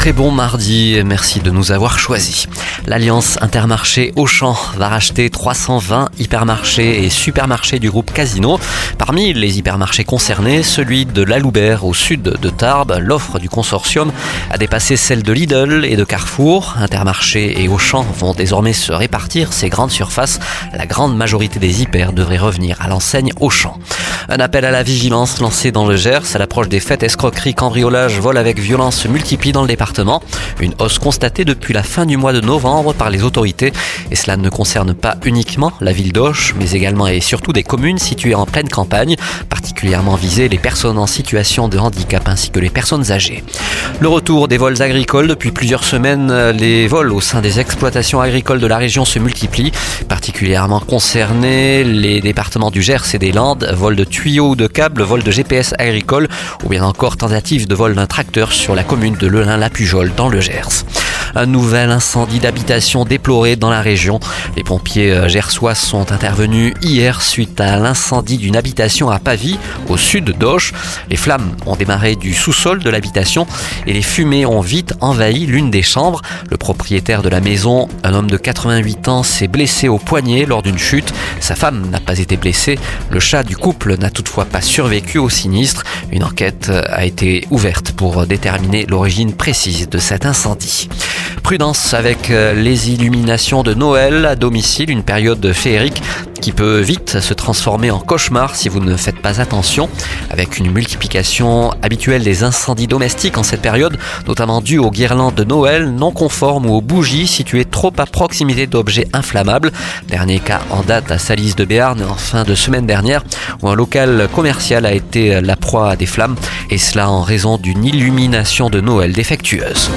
Très bon mardi merci de nous avoir choisis. L'Alliance Intermarché Auchan va racheter 320 hypermarchés et supermarchés du groupe Casino. Parmi les hypermarchés concernés, celui de Laloubert au sud de Tarbes. L'offre du consortium a dépassé celle de Lidl et de Carrefour. Intermarché et Auchan vont désormais se répartir ces grandes surfaces. La grande majorité des hyper devrait revenir à l'enseigne Auchan. Un appel à la vigilance lancé dans le Gers à l'approche des fêtes escroqueries, cambriolages, vols avec violence se multiplient dans le département. Une hausse constatée depuis la fin du mois de novembre par les autorités. Et cela ne concerne pas uniquement la ville d'Auch, mais également et surtout des communes situées en pleine campagne, particulièrement visées les personnes en situation de handicap ainsi que les personnes âgées. Le retour des vols agricoles depuis plusieurs semaines, les vols au sein des exploitations agricoles de la région se multiplient, particulièrement concernés les départements du Gers et des Landes, vols de tuyaux de câbles, vol de GPS agricole ou bien encore tentative de vol d'un tracteur sur la commune de Lelin-la-Pujol dans le Gers. Un nouvel incendie d'habitation déploré dans la région. Les pompiers euh, gersois sont intervenus hier suite à l'incendie d'une habitation à Pavie, au sud d'Auch. Les flammes ont démarré du sous-sol de l'habitation et les fumées ont vite envahi l'une des chambres. Le propriétaire de la maison, un homme de 88 ans, s'est blessé au poignet lors d'une chute. Sa femme n'a pas été blessée. Le chat du couple n'a toutefois pas survécu au sinistre. Une enquête a été ouverte pour déterminer l'origine précise de cet incendie. Prudence avec euh, les illuminations de Noël à domicile, une période féerique qui peut vite se transformer en cauchemar si vous ne faites pas attention, avec une multiplication habituelle des incendies domestiques en cette période, notamment due aux guirlandes de Noël non conformes ou aux bougies situées trop à proximité d'objets inflammables. Dernier cas en date à Salis de Béarn en fin de semaine dernière, où un local commercial a été la proie des flammes, et cela en raison d'une illumination de Noël défectueuse.